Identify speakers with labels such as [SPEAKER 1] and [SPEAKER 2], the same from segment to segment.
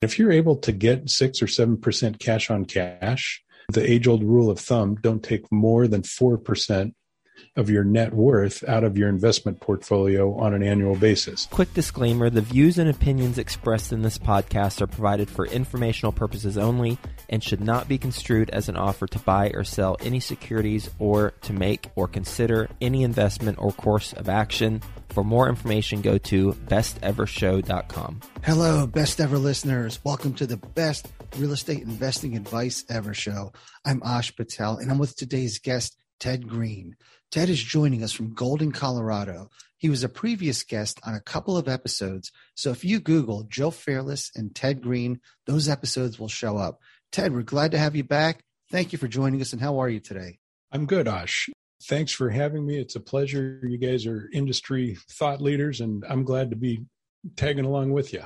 [SPEAKER 1] If you're able to get six or 7% cash on cash, the age old rule of thumb don't take more than 4% of your net worth out of your investment portfolio on an annual basis.
[SPEAKER 2] Quick disclaimer the views and opinions expressed in this podcast are provided for informational purposes only and should not be construed as an offer to buy or sell any securities or to make or consider any investment or course of action. For more information, go to bestevershow.com.
[SPEAKER 3] Hello, best ever listeners. Welcome to the best real estate investing advice ever show. I'm Ash Patel, and I'm with today's guest, Ted Greene. Ted is joining us from Golden, Colorado. He was a previous guest on a couple of episodes. So if you Google Joe Fairless and Ted Greene, those episodes will show up. Ted, we're glad to have you back. Thank you for joining us. And how are you today?
[SPEAKER 1] I'm good, Ash. Thanks for having me. It's a pleasure. You guys are industry thought leaders, and I'm glad to be tagging along with you.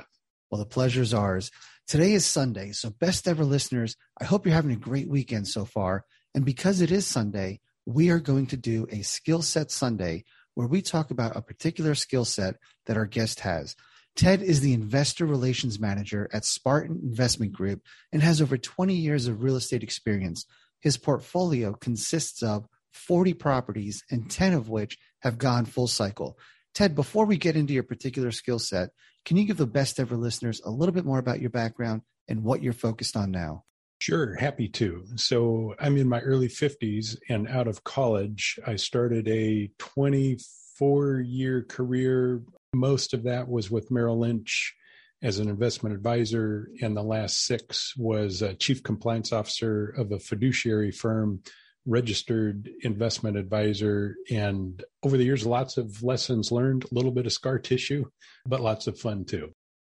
[SPEAKER 3] Well, the pleasure's ours. Today is Sunday. So, best ever listeners, I hope you're having a great weekend so far. And because it is Sunday, we are going to do a skill set Sunday where we talk about a particular skill set that our guest has. Ted is the investor relations manager at Spartan Investment Group and has over 20 years of real estate experience. His portfolio consists of 40 properties and 10 of which have gone full cycle. Ted, before we get into your particular skill set, can you give the best ever listeners a little bit more about your background and what you're focused on now?
[SPEAKER 1] Sure, happy to. So I'm in my early 50s and out of college. I started a 24 year career. Most of that was with Merrill Lynch as an investment advisor, and the last six was a chief compliance officer of a fiduciary firm, registered investment advisor. And over the years, lots of lessons learned, a little bit of scar tissue, but lots of fun too.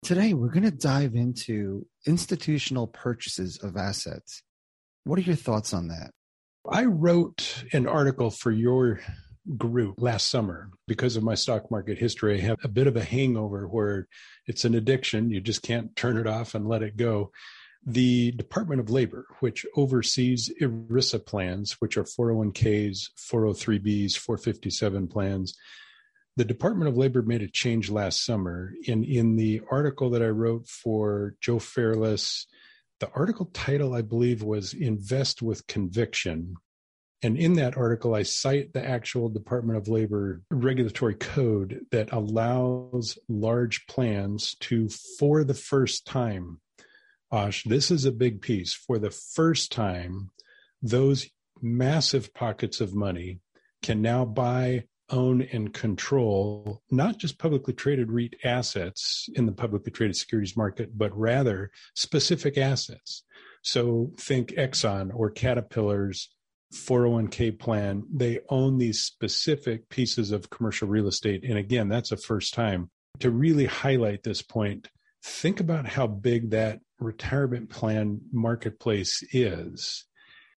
[SPEAKER 3] Today, we're going to dive into institutional purchases of assets. What are your thoughts on that?
[SPEAKER 1] I wrote an article for your group last summer because of my stock market history. I have a bit of a hangover where it's an addiction. You just can't turn it off and let it go. The Department of Labor, which oversees ERISA plans, which are 401ks, 403bs, 457 plans, the Department of Labor made a change last summer. In in the article that I wrote for Joe Fairless, the article title I believe was "Invest with Conviction." And in that article, I cite the actual Department of Labor regulatory code that allows large plans to, for the first time, Ash, this is a big piece. For the first time, those massive pockets of money can now buy own and control not just publicly traded REIT assets in the publicly traded securities market, but rather specific assets. So think Exxon or Caterpillar's 401k plan. They own these specific pieces of commercial real estate. And again, that's a first time. To really highlight this point, think about how big that retirement plan marketplace is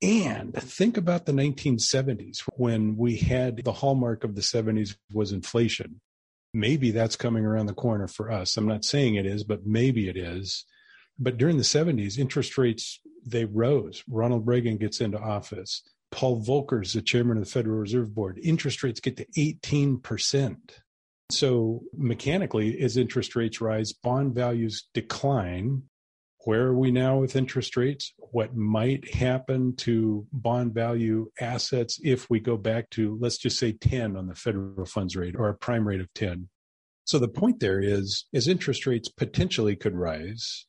[SPEAKER 1] and think about the 1970s when we had the hallmark of the 70s was inflation. Maybe that's coming around the corner for us. I'm not saying it is, but maybe it is. But during the 70s, interest rates they rose. Ronald Reagan gets into office. Paul Volcker is the chairman of the Federal Reserve Board. Interest rates get to 18%. So mechanically, as interest rates rise, bond values decline where are we now with interest rates? What might happen to bond value assets if we go back to, let's just say 10 on the federal funds rate or a prime rate of 10? So the point there is, as interest rates potentially could rise,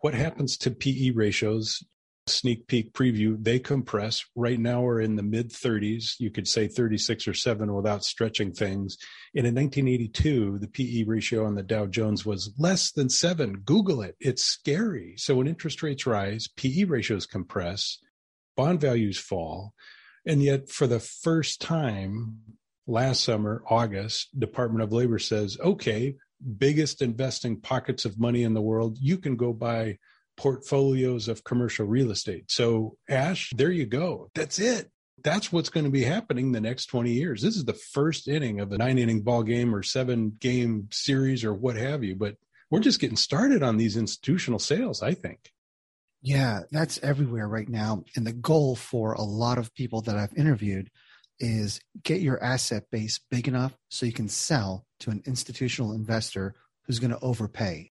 [SPEAKER 1] what happens to PE ratios? Sneak peek preview, they compress. Right now we're in the mid 30s. You could say 36 or 7 without stretching things. And in 1982, the PE ratio on the Dow Jones was less than 7. Google it. It's scary. So when interest rates rise, PE ratios compress, bond values fall. And yet for the first time last summer, August, Department of Labor says, okay, biggest investing pockets of money in the world, you can go buy portfolios of commercial real estate. So, Ash, there you go. That's it. That's what's going to be happening the next 20 years. This is the first inning of a nine inning ball game or seven game series or what have you. But we're just getting started on these institutional sales, I think.
[SPEAKER 3] Yeah, that's everywhere right now. And the goal for a lot of people that I've interviewed is get your asset base big enough so you can sell to an institutional investor who's going to overpay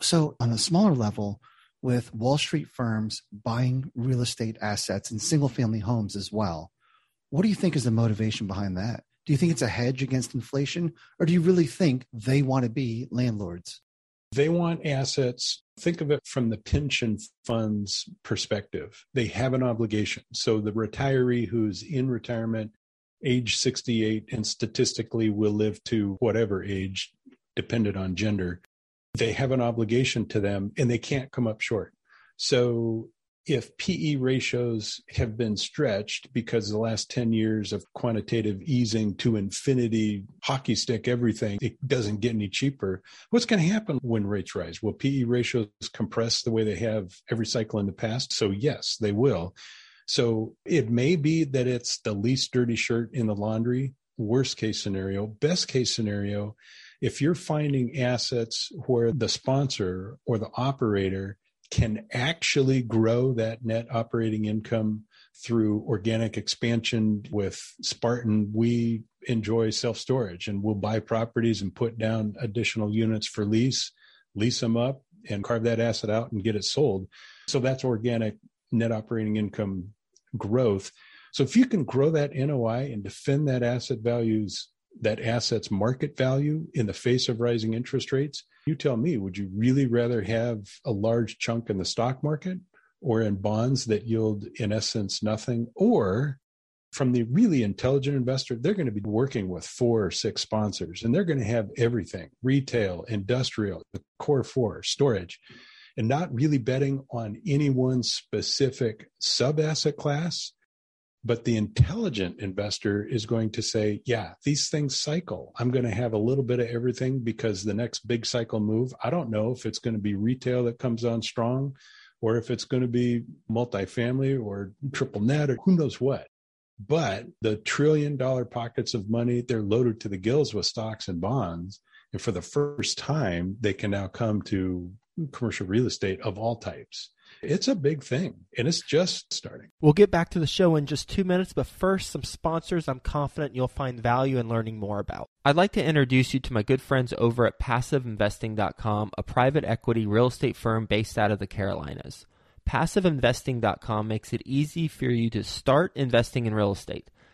[SPEAKER 3] So, on a smaller level, with Wall Street firms buying real estate assets and single family homes as well, what do you think is the motivation behind that? Do you think it's a hedge against inflation, or do you really think they want to be landlords?
[SPEAKER 1] They want assets. Think of it from the pension fund's perspective. They have an obligation. So the retiree who's in retirement, age 68, and statistically will live to whatever age, dependent on gender, they have an obligation to them and they can't come up short. So if PE ratios have been stretched because the last 10 years of quantitative easing to infinity hockey stick everything, it doesn't get any cheaper. What's going to happen when rates rise? Will PE ratios compress the way they have every cycle in the past? So, yes, they will. So, it may be that it's the least dirty shirt in the laundry, worst case scenario. Best case scenario, if you're finding assets where the sponsor or the operator can actually grow that net operating income through organic expansion with Spartan, we enjoy self storage and we'll buy properties and put down additional units for lease, lease them up, and carve that asset out and get it sold. So that's organic net operating income growth. So if you can grow that NOI and defend that asset values, that asset's market value in the face of rising interest rates, you tell me, would you really rather have a large chunk in the stock market or in bonds that yield, in essence, nothing? Or from the really intelligent investor, they're going to be working with four or six sponsors and they're going to have everything retail, industrial, the core four, storage, and not really betting on any one specific sub asset class but the intelligent investor is going to say, yeah, these things cycle. I'm going to have a little bit of everything because the next big cycle move, I don't know if it's going to be retail that comes on strong or if it's going to be multifamily or triple net or who knows what. But the trillion dollar pockets of money, they're loaded to the gills with stocks and bonds. And for the first time, they can now come to commercial real estate of all types. It's a big thing, and it's just starting.
[SPEAKER 2] We'll get back to the show in just two minutes, but first, some sponsors I'm confident you'll find value in learning more about. I'd like to introduce you to my good friends over at PassiveInvesting.com, a private equity real estate firm based out of the Carolinas. PassiveInvesting.com makes it easy for you to start investing in real estate.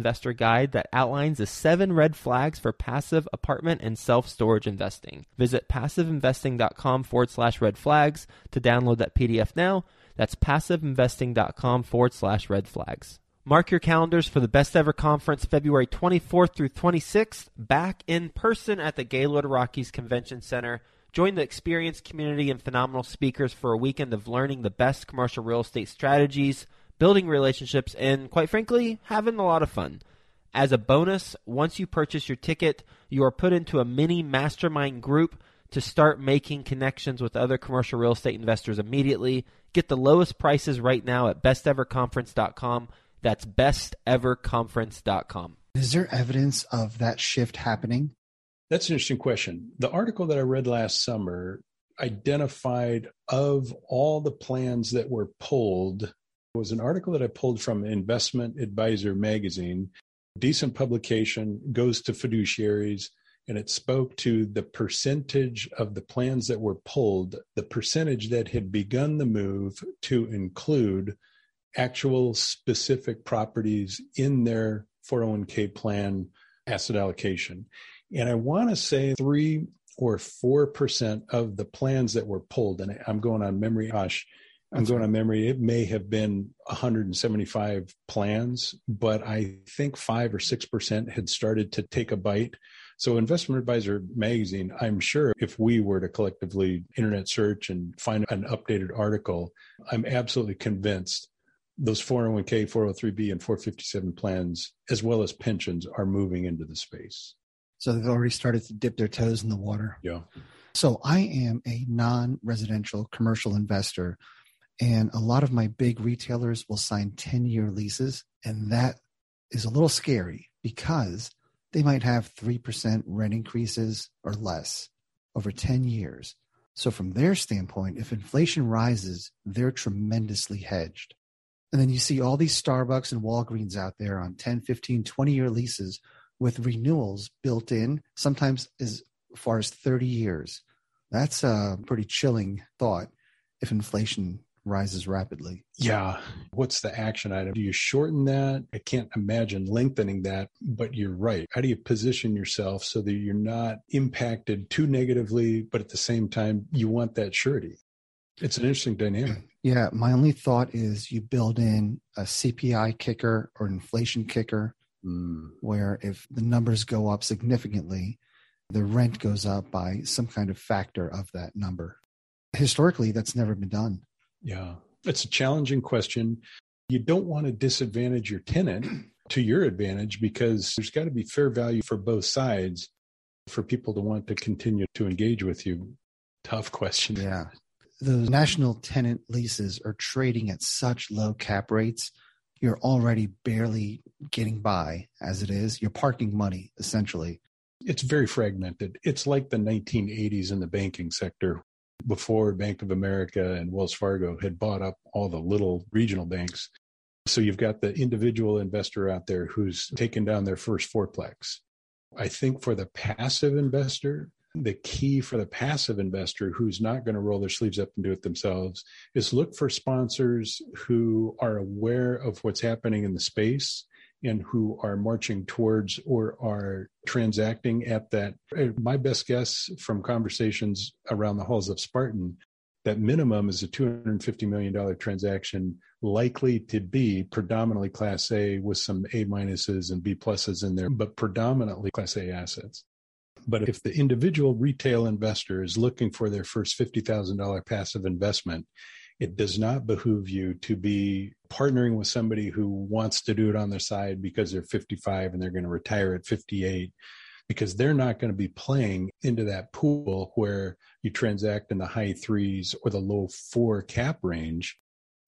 [SPEAKER 2] investor guide that outlines the seven red flags for passive apartment and self storage investing. Visit passiveinvesting.com forward slash red flags to download that PDF now. That's passiveinvesting.com forward slash red flags. Mark your calendars for the Best Ever Conference February 24th through 26th, back in person at the Gaylord Rockies Convention Center. Join the experienced community and phenomenal speakers for a weekend of learning the best commercial real estate strategies building relationships, and quite frankly, having a lot of fun. As a bonus, once you purchase your ticket, you are put into a mini mastermind group to start making connections with other commercial real estate investors immediately. Get the lowest prices right now at besteverconference.com. That's besteverconference.com.
[SPEAKER 3] Is there evidence of that shift happening?
[SPEAKER 1] That's an interesting question. The article that I read last summer identified of all the plans that were pulled it was an article that I pulled from Investment Advisor magazine. Decent publication goes to fiduciaries, and it spoke to the percentage of the plans that were pulled, the percentage that had begun the move to include actual specific properties in their 401k plan asset allocation. And I want to say three or 4% of the plans that were pulled, and I'm going on memory, Josh, I'm going on memory. It may have been 175 plans, but I think five or six percent had started to take a bite. So, Investment Advisor magazine, I'm sure if we were to collectively internet search and find an updated article, I'm absolutely convinced those 401k, 403b, and 457 plans, as well as pensions, are moving into the space.
[SPEAKER 3] So they've already started to dip their toes in the water.
[SPEAKER 1] Yeah.
[SPEAKER 3] So I am a non residential commercial investor, and a lot of my big retailers will sign 10 year leases. And that is a little scary because they might have 3% rent increases or less over 10 years. So, from their standpoint, if inflation rises, they're tremendously hedged. And then you see all these Starbucks and Walgreens out there on 10, 15, 20 year leases with renewals built in, sometimes as far as 30 years. That's a pretty chilling thought if inflation rises rapidly.
[SPEAKER 1] Yeah. What's the action item? Do you shorten that? I can't imagine lengthening that, but you're right. How do you position yourself so that you're not impacted too negatively, but at the same time, you want that surety? It's an interesting dynamic.
[SPEAKER 3] Yeah. My only thought is you build in a CPI kicker or inflation kicker, mm. where if the numbers go up significantly, the rent goes up by some kind of factor of that number. Historically, that's never been done.
[SPEAKER 1] Yeah, it's a challenging question. You don't want to disadvantage your tenant to your advantage because there's got to be fair value for both sides for people to want to continue to engage with you. Tough question.
[SPEAKER 3] Yeah. The national tenant leases are trading at such low cap rates. You're already barely getting by as it is. You're parking money, essentially.
[SPEAKER 1] It's very fragmented. It's like the 1980s in the banking sector before Bank of America and Wells Fargo had bought up all the little regional banks. So you've got the individual investor out there who's taken down their first fourplex. I think for the passive investor, the key for the passive investor who's not going to roll their sleeves up and do it themselves is look for sponsors who are aware of what's happening in the space and who are marching towards or are transacting at that. Eh, my best guess from conversations around the halls of Spartan, that minimum is a $250 million transaction likely to be predominantly class A with some A minuses and B pluses in there, but predominantly class A assets. But if the individual retail investor is looking for their first $50,000 passive investment, it does not behoove you to be partnering with somebody who wants to do it on their side because they're 55 and they're going to retire at 58 because they're not going to be playing into that pool where you transact in the high threes or the low four cap range.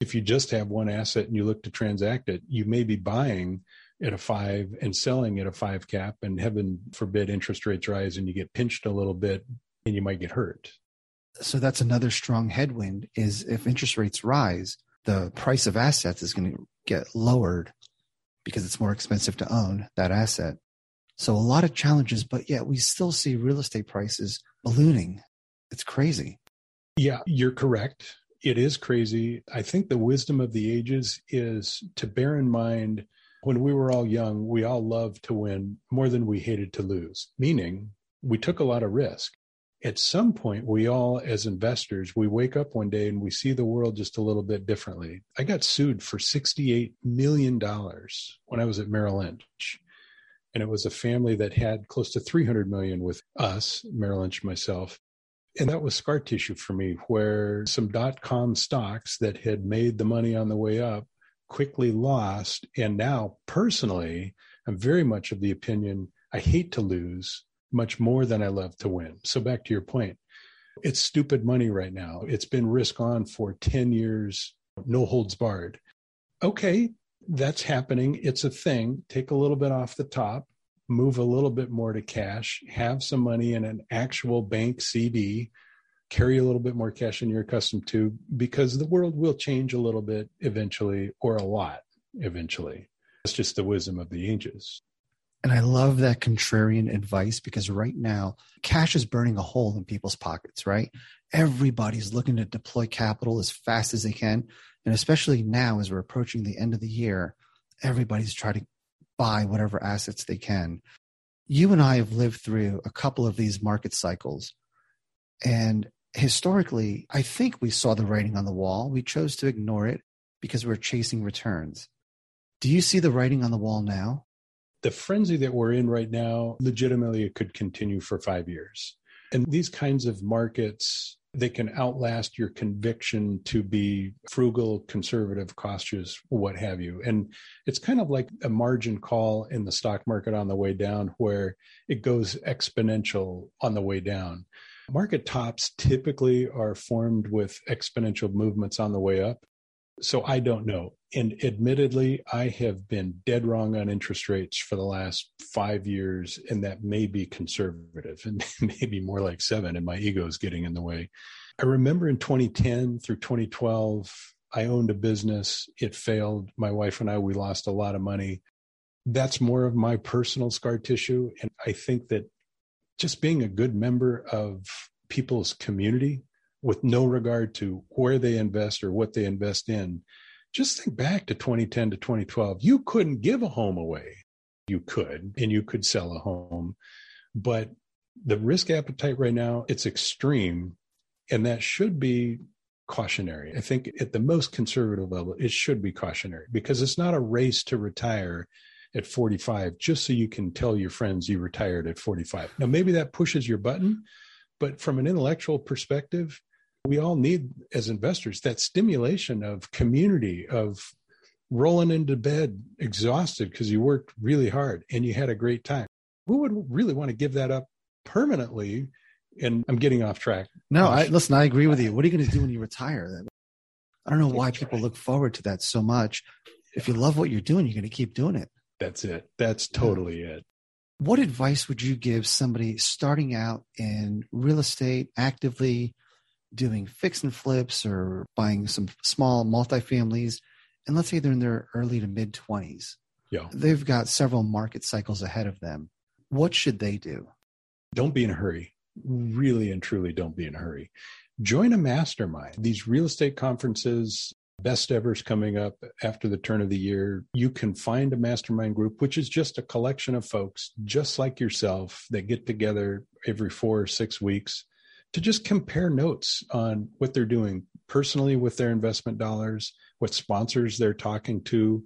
[SPEAKER 1] If you just have one asset and you look to transact it, you may be buying at a five and selling at a five cap, and heaven forbid interest rates rise and you get pinched a little bit and you might get hurt
[SPEAKER 3] so that's another strong headwind is if interest rates rise the price of assets is going to get lowered because it's more expensive to own that asset. So a lot of challenges but yet we still see real estate prices ballooning. It's crazy.
[SPEAKER 1] Yeah you're correct. It is crazy. I think the wisdom of the ages is to bear in mind when we were all young we all loved to win more than we hated to lose meaning we took a lot of risk at some point we all as investors we wake up one day and we see the world just a little bit differently. I got sued for 68 million dollars when i was at merrill lynch. And it was a family that had close to 300 million with us merrill lynch myself. And that was scar tissue for me where some dot com stocks that had made the money on the way up quickly lost. And now personally i'm very much of the opinion i hate to lose much more than I love to win. So back to your point, it's stupid money right now. It's been risk on for 10 years, no holds barred. Okay, that's happening. It's a thing. Take a little bit off the top, move a little bit more to cash, have some money in an actual bank CD, carry a little bit more cash than you're accustomed to because the world will change a little bit eventually or a lot eventually. It's just the wisdom of the ages.
[SPEAKER 3] And I love that contrarian advice because right now, cash is burning a hole in people's pockets, right? Everybody's looking to deploy capital as fast as they can. And especially now, as we're approaching the end of the year, everybody's trying to buy whatever assets they can. You and I have lived through a couple of these market cycles. And historically, I think we saw the writing on the wall. We chose to ignore it because we're chasing returns. Do you see the writing on the wall now?
[SPEAKER 1] The frenzy that we're in right now legitimately it could continue for five years. And these kinds of markets they can outlast your conviction to be frugal conservative cautious what have you. And it's kind of like a margin call in the stock market on the way down where it goes exponential on the way down. Market tops typically are formed with exponential movements on the way up. So I don't know. And admittedly, I have been dead wrong on interest rates for the last five years, and that may be conservative and maybe more like seven, and my ego is getting in the way. I remember in 2010 through 2012, I owned a business. It failed. My wife and I, we lost a lot of money. That's more of my personal scar tissue. And I think that just being a good member of people's community with no regard to where they invest or what they invest in. Just think back to 2010 to 2012. You couldn't give a home away. You could, and you could sell a home. But the risk appetite right now, it's extreme. And that should be cautionary. I think at the most conservative level, it should be cautionary because it's not a race to retire at 45 just so you can tell your friends you retired at 45. Now, maybe that pushes your button, but from an intellectual perspective, we all need as investors that stimulation of community of rolling into bed exhausted because you worked really hard and you had a great time. Who would really want to give that up permanently and i'm getting off track.
[SPEAKER 3] No i listen i agree with you. What are you going to do when you retire? I don't know why people look forward to that so much. If you love what you're doing you're going to keep doing it.
[SPEAKER 1] That's it. That's totally it.
[SPEAKER 3] What advice would you give somebody starting out in real estate actively doing fix and flips or buying some small multifamilies, and let's say they're in their early to mid 20s.
[SPEAKER 1] Yeah.
[SPEAKER 3] They've got several market cycles ahead of them. What should they do?
[SPEAKER 1] Don't be in a hurry. Really and truly don't be in a hurry. Join a mastermind. These real estate conferences, best ever's coming up after the turn of the year. You can find a mastermind group, which is just a collection of folks just like yourself that get together every four or six weeks to just compare notes on what they're doing personally with their investment dollars, what sponsors they're talking to.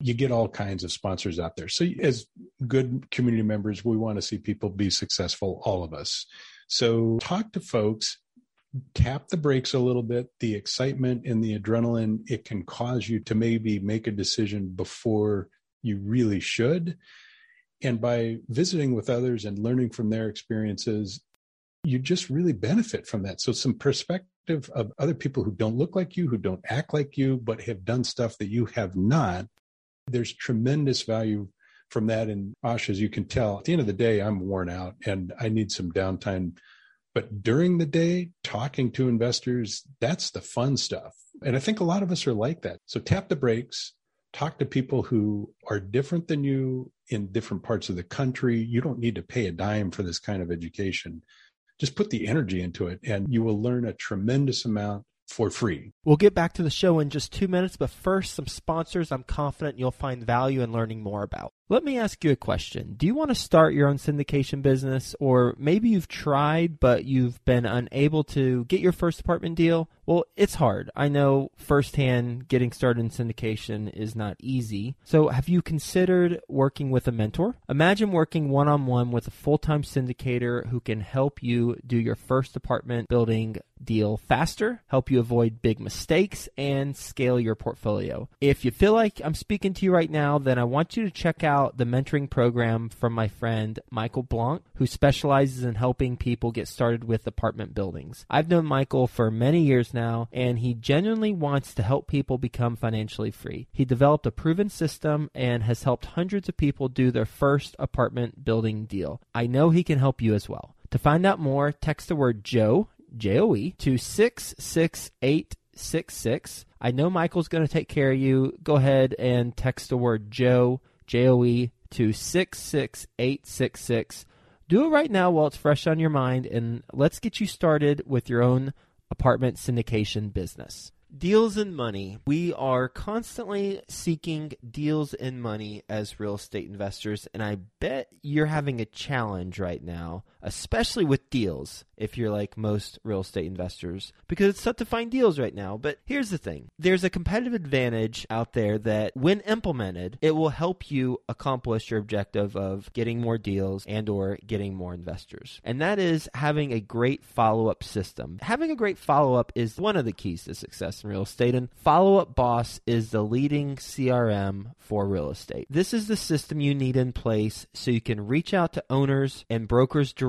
[SPEAKER 1] You get all kinds of sponsors out there. So, as good community members, we want to see people be successful, all of us. So, talk to folks, tap the brakes a little bit. The excitement and the adrenaline, it can cause you to maybe make a decision before you really should. And by visiting with others and learning from their experiences, you just really benefit from that. So some perspective of other people who don't look like you, who don't act like you, but have done stuff that you have not. There's tremendous value from that. And Ash, as you can tell, at the end of the day, I'm worn out and I need some downtime. But during the day, talking to investors, that's the fun stuff. And I think a lot of us are like that. So tap the brakes, talk to people who are different than you in different parts of the country. You don't need to pay a dime for this kind of education just put the energy into it and you will learn a tremendous amount for free.
[SPEAKER 2] We'll get back to the show in just two minutes, but first, some sponsors I'm confident you'll find value in learning more about. Let me ask you a question. Do you want to start your own syndication business, or maybe you've tried but you've been unable to get your first apartment deal? Well, it's hard. I know firsthand getting started in syndication is not easy. So, have you considered working with a mentor? Imagine working one on one with a full time syndicator who can help you do your first apartment building deal faster, help you avoid big mistakes, and scale your portfolio. If you feel like I'm speaking to you right now, then I want you to check out the mentoring program from my friend Michael Blanc, who specializes in helping people get started with apartment buildings. I've known Michael for many years now, and he genuinely wants to help people become financially free. He developed a proven system and has helped hundreds of people do their first apartment building deal. I know he can help you as well. To find out more, text the word Joe, J O E, to 66866. I know Michael's going to take care of you. Go ahead and text the word Joe, J O E, to 66866. Do it right now while it's fresh on your mind, and let's get you started with your own apartment syndication business. Deals and money. We are constantly seeking deals and money as real estate investors, and I bet you're having a challenge right now, especially with deals if you're like most real estate investors because it's tough to find deals right now. But here's the thing there's a competitive advantage out there that when implemented, it will help you accomplish your objective of getting more deals and or getting more investors. And that is having a great follow-up system. Having a great follow-up is one of the keys to success in real estate. And Follow Up Boss is the leading CRM for real estate. This is the system you need in place so you can reach out to owners and brokers directly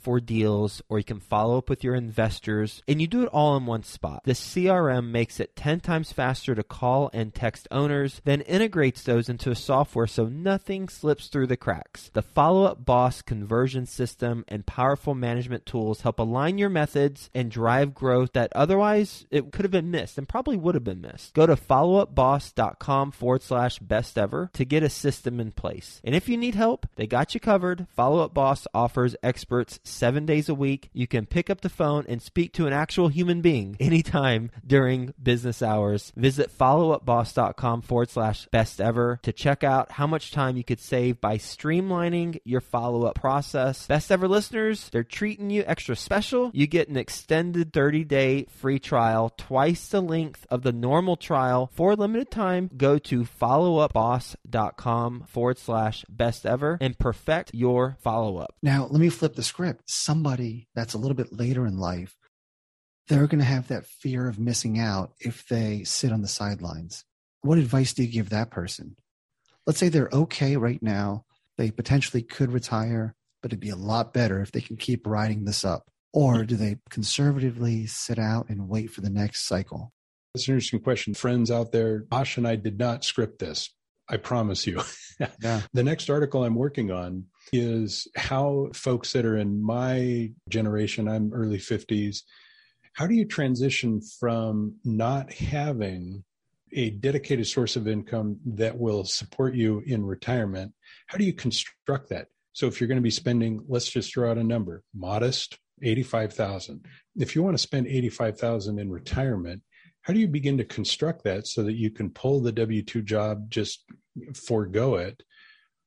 [SPEAKER 2] for deals, or you can follow up with your investors, and you do it all in one spot. The CRM makes it 10 times faster to call and text owners, then integrates those into a software so nothing slips through the cracks. The Follow Up Boss conversion system and powerful management tools help align your methods and drive growth that otherwise it could have been missed and probably would have been missed. Go to followupboss.com forward slash best ever to get a system in place. And if you need help, they got you covered. Follow Up Boss offers experts seven days a week. You can pick up the phone and speak to an actual human being anytime during business hours. Visit followupboss.com forward slash best ever to check out how much time you could save by streamlining your follow up process. Best ever listeners, they're treating you extra special. You get an extended 30 day free trial, twice the length of the normal trial for a limited time. Go to followupboss.com forward slash best ever and perfect your follow up.
[SPEAKER 3] Now, let me flip the script. Somebody that's a little bit later in life, they're going to have that fear of missing out if they sit on the sidelines. What advice do you give that person? Let's say they're okay right now. They potentially could retire, but it'd be a lot better if they can keep riding this up. Or do they conservatively sit out and wait for the next cycle?
[SPEAKER 1] That's an interesting question. Friends out there, Josh and I did not script this. I promise you.
[SPEAKER 3] Yeah.
[SPEAKER 1] the next article I'm working on is how folks that are in my generation, I'm early 50s, how do you transition from not having a dedicated source of income that will support you in retirement? How do you construct that? So if you're going to be spending, let's just throw out a number, modest, 85,000. If you want to spend 85,000 in retirement, how do you begin to construct that so that you can pull the W 2 job, just forego it?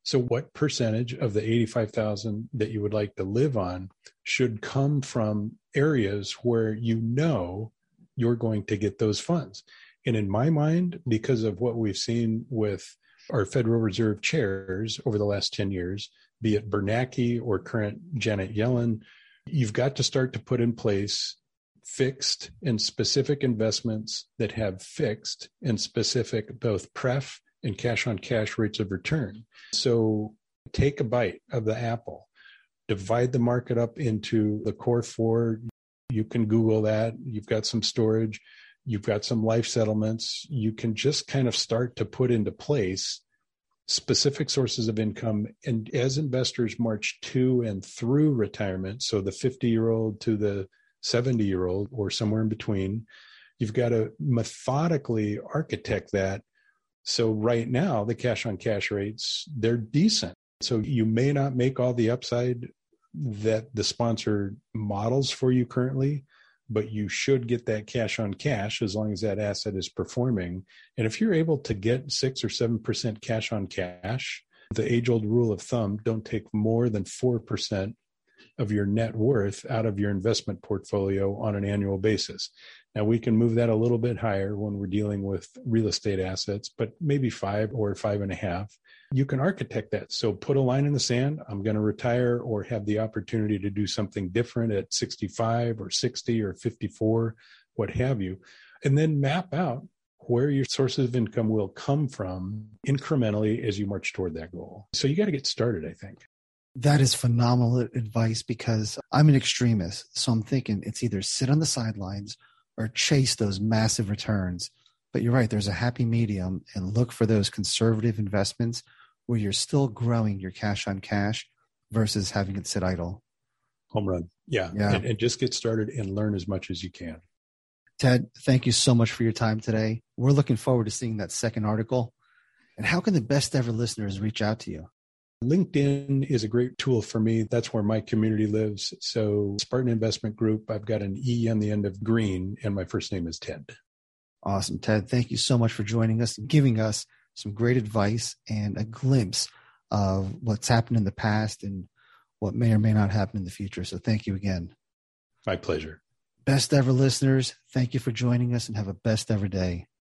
[SPEAKER 1] So, what percentage of the 85,000 that you would like to live on should come from areas where you know you're going to get those funds? And in my mind, because of what we've seen with our Federal Reserve chairs over the last 10 years, be it Bernanke or current Janet Yellen, you've got to start to put in place fixed and specific investments that have fixed and specific both pref and cash on cash rates of return. So take a bite of the apple, divide the market up into the core four. You can Google that. You've got some storage, you've got some life settlements. You can just kind of start to put into place specific sources of income. And as investors march to and through retirement, so the 50 year old to the 70 year old or somewhere in between. You've got to methodically architect that. So right now, the cash on cash rates, they're decent. So you may not make all the upside that the sponsor models for you currently, but you should get that cash on cash as long as that asset is performing. And if you're able to get six or 7% cash on cash, the age old rule of thumb don't take more than 4% of your net worth out of your investment portfolio on an annual basis. Now we can move that a little bit higher when we're dealing with real estate assets, but maybe five or five and a half. You can architect that. So put a line in the sand. I'm going to retire or have the opportunity to do something different at 65 or 60 or 54, what have you. And then map out where your sources of income will come from incrementally as you march toward that goal. So you got to get started, I think.
[SPEAKER 3] That is phenomenal advice because I'm an extremist. So I'm thinking it's either sit on the sidelines or chase those massive returns. But you're right, there's a happy medium and look for those conservative investments where you're still growing your cash on cash versus having it sit idle.
[SPEAKER 1] Home run. Yeah.
[SPEAKER 3] Yeah.
[SPEAKER 1] And, and just get started and learn as much as you can.
[SPEAKER 3] Ted, thank you so much for your time today. We're looking forward to seeing that second article. And how can the best ever listeners reach out to you?
[SPEAKER 1] LinkedIn is a great tool for me. That's where my community lives. So, Spartan Investment Group, I've got an E on the end of green, and my first name is Ted.
[SPEAKER 3] Awesome, Ted. Thank you so much for joining us and giving us some great advice and a glimpse of what's happened in the past and what may or may not happen in the future. So, thank you again.
[SPEAKER 1] My pleasure.
[SPEAKER 3] Best ever listeners, thank you for joining us and have a best ever day.